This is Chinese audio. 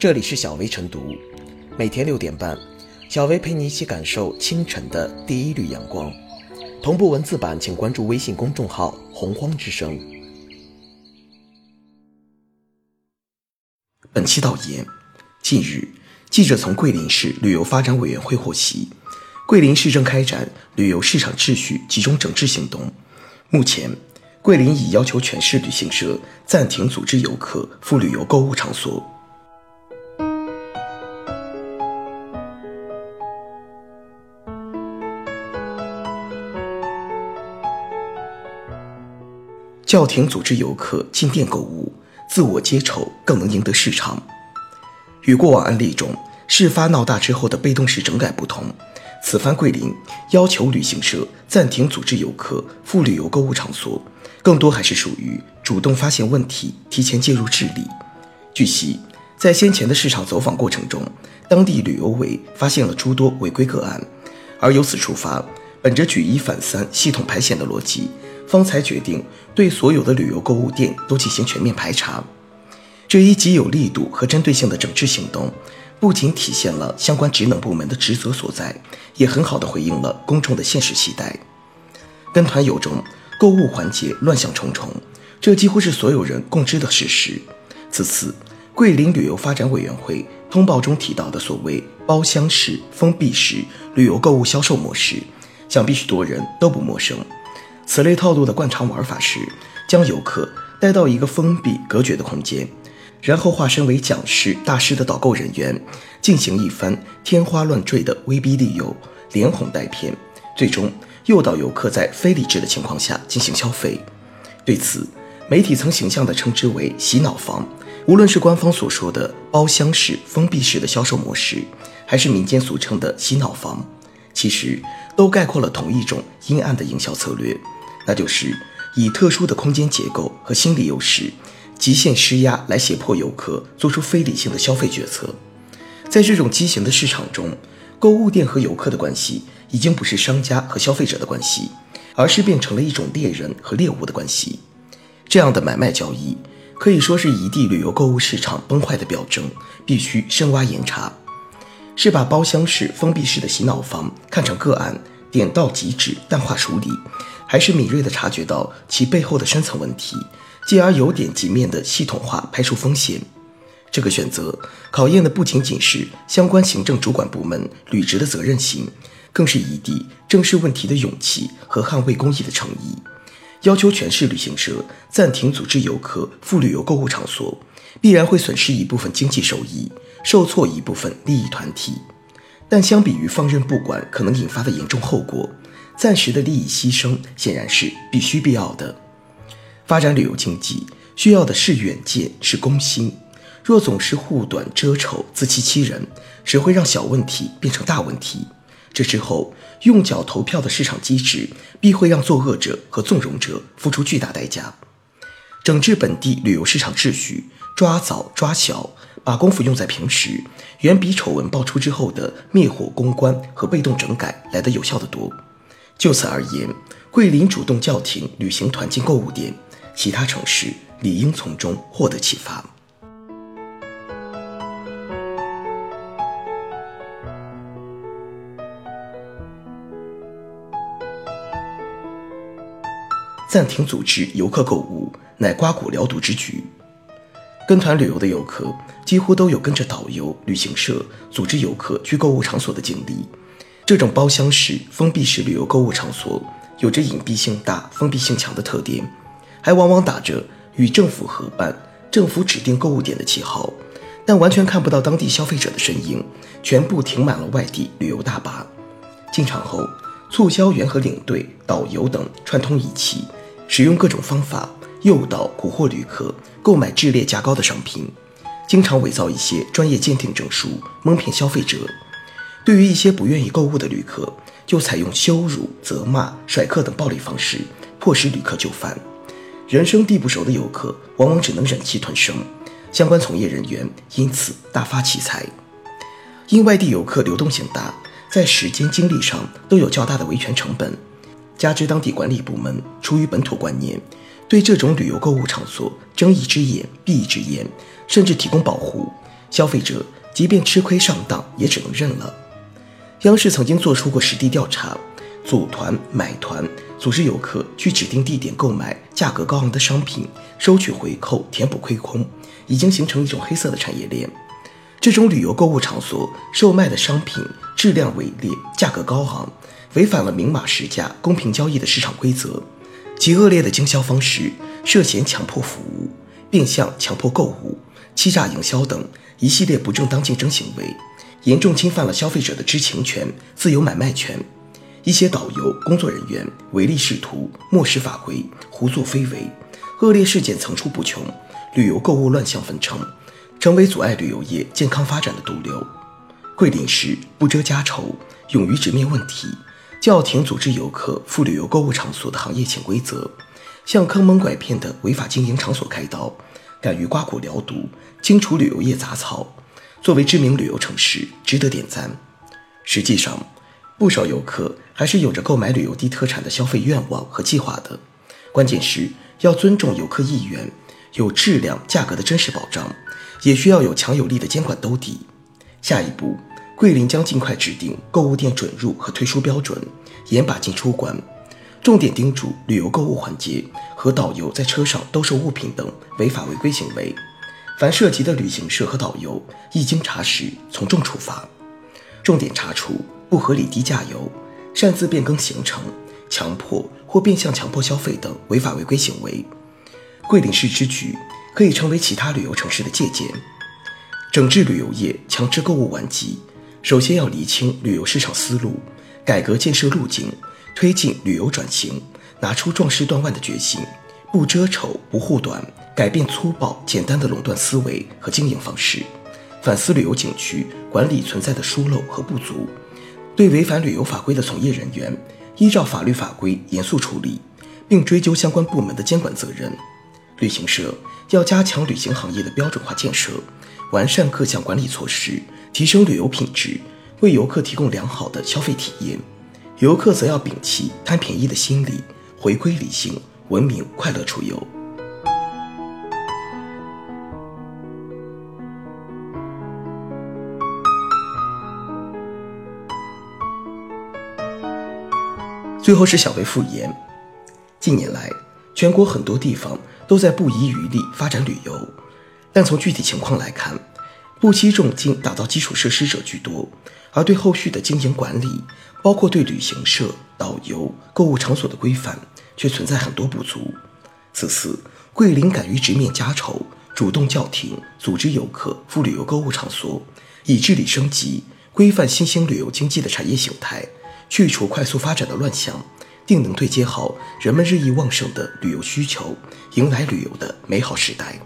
这里是小薇晨读，每天六点半，小薇陪你一起感受清晨的第一缕阳光。同步文字版，请关注微信公众号“洪荒之声”。本期导言：近日，记者从桂林市旅游发展委员会获悉，桂林市正开展旅游市场秩序集中整治行动。目前，桂林已要求全市旅行社暂停组织游客赴旅游购物场所。叫停组织游客进店购物，自我接丑更能赢得市场。与过往案例中事发闹大之后的被动式整改不同，此番桂林要求旅行社暂停组织游客赴旅游购物场所，更多还是属于主动发现问题，提前介入治理。据悉，在先前的市场走访过程中，当地旅游委发现了诸多违规个案，而由此出发，本着举一反三、系统排险的逻辑。方才决定对所有的旅游购物店都进行全面排查。这一极有力度和针对性的整治行动，不仅体现了相关职能部门的职责所在，也很好的回应了公众的现实期待。跟团游中，购物环节乱象重重，这几乎是所有人共知的事实。此次桂林旅游发展委员会通报中提到的所谓包厢式、封闭式旅游购物销售模式，想必许多人都不陌生。此类套路的惯常玩法是，将游客带到一个封闭隔绝的空间，然后化身为讲师大师的导购人员，进行一番天花乱坠的威逼利诱、连哄带骗，最终诱导游客在非理智的情况下进行消费。对此，媒体曾形象地称之为“洗脑房”。无论是官方所说的包厢式、封闭式的销售模式，还是民间俗称的“洗脑房”，其实都概括了同一种阴暗的营销策略。那就是以特殊的空间结构和心理优势，极限施压来胁迫游客做出非理性的消费决策。在这种畸形的市场中，购物店和游客的关系已经不是商家和消费者的关系，而是变成了一种猎人和猎物的关系。这样的买卖交易可以说是一地旅游购物市场崩坏的表征，必须深挖严查。是把包厢式、封闭式的洗脑房看成个案，点到即止，淡化处理。还是敏锐地察觉到其背后的深层问题，继而由点及面的系统化排除风险。这个选择考验的不仅仅是相关行政主管部门履职的责任心，更是异地正视问题的勇气和捍卫公益的诚意。要求全市旅行社暂停组织游客赴旅游购物场所，必然会损失一部分经济收益，受挫一部分利益团体。但相比于放任不管可能引发的严重后果，暂时的利益牺牲显然是必须必要的。发展旅游经济需要的是远见，是公心。若总是护短遮丑、自欺欺人，只会让小问题变成大问题。这之后，用脚投票的市场机制必会让作恶者和纵容者付出巨大代价。整治本地旅游市场秩序，抓早抓小，把功夫用在平时，远比丑闻爆出之后的灭火公关和被动整改来得有效得多。就此而言，桂林主动叫停旅行团进购物店，其他城市理应从中获得启发。暂停组织游客购物，乃刮骨疗毒之举。跟团旅游的游客几乎都有跟着导游、旅行社组织游客去购物场所的经历。这种包厢式、封闭式旅游购物场所有着隐蔽性大、封闭性强的特点，还往往打着与政府合办、政府指定购物点的旗号，但完全看不到当地消费者的身影，全部停满了外地旅游大巴。进场后，促销员和领队、导游等串通一气，使用各种方法诱导、蛊惑旅客购买质劣价高的商品，经常伪造一些专业鉴定证书，蒙骗消费者。对于一些不愿意购物的旅客，就采用羞辱、责骂、甩客等暴力方式，迫使旅客就范。人生地不熟的游客，往往只能忍气吞声，相关从业人员因此大发奇财。因外地游客流动性大，在时间精力上都有较大的维权成本，加之当地管理部门出于本土观念，对这种旅游购物场所睁一只眼闭一只眼，甚至提供保护。消费者即便吃亏上当，也只能认了。央视曾经做出过实地调查，组团买团，组织游客去指定地点购买价格高昂的商品，收取回扣，填补亏空，已经形成一种黑色的产业链。这种旅游购物场所售卖的商品质量伪劣，价格高昂，违反了明码实价、公平交易的市场规则。其恶劣的经销方式涉嫌强迫服务、变相强迫购物、欺诈营销等一系列不正当竞争行为。严重侵犯了消费者的知情权、自由买卖权。一些导游工作人员唯利是图、漠视法规、胡作非为，恶劣事件层出不穷，旅游购物乱象纷呈，成为阻碍旅游业健康发展的毒瘤。桂林市不遮家丑，勇于直面问题，叫停组织游客赴旅游购物场所的行业潜规则，向坑蒙拐骗的违法经营场所开刀，敢于刮骨疗毒，清除旅游业杂草。作为知名旅游城市，值得点赞。实际上，不少游客还是有着购买旅游地特产的消费愿望和计划的。关键是要尊重游客意愿，有质量、价格的真实保障，也需要有强有力的监管兜底。下一步，桂林将尽快制定购物店准入和退出标准，严把进出关，重点叮嘱旅游购物环节和导游在车上兜售物品等违法违规行为。凡涉及的旅行社和导游，一经查实，从重处罚。重点查处不合理低价游、擅自变更行程、强迫或变相强迫消费等违法违规行为。桂林市之举可以成为其他旅游城市的借鉴。整治旅游业强制购物顽疾，首先要厘清旅游市场思路，改革建设路径，推进旅游转型，拿出壮士断腕的决心。不遮丑，不护短，改变粗暴简单的垄断思维和经营方式，反思旅游景区管理存在的疏漏和不足，对违反旅游法规的从业人员依照法律法规严肃处理，并追究相关部门的监管责任。旅行社要加强旅行行业的标准化建设，完善各项管理措施，提升旅游品质，为游客提供良好的消费体验。游客则要摒弃贪便宜的心理，回归理性。文明快乐出游。最后是小薇复言，近年来，全国很多地方都在不遗余力发展旅游，但从具体情况来看，不惜重金打造基础设施者居多，而对后续的经营管理，包括对旅行社、导游、购物场所的规范。却存在很多不足。此次桂林敢于直面家丑，主动叫停组织游客赴旅游购物场所，以治理升级、规范新兴旅游经济的产业形态，去除快速发展的乱象，定能对接好人们日益旺盛的旅游需求，迎来旅游的美好时代。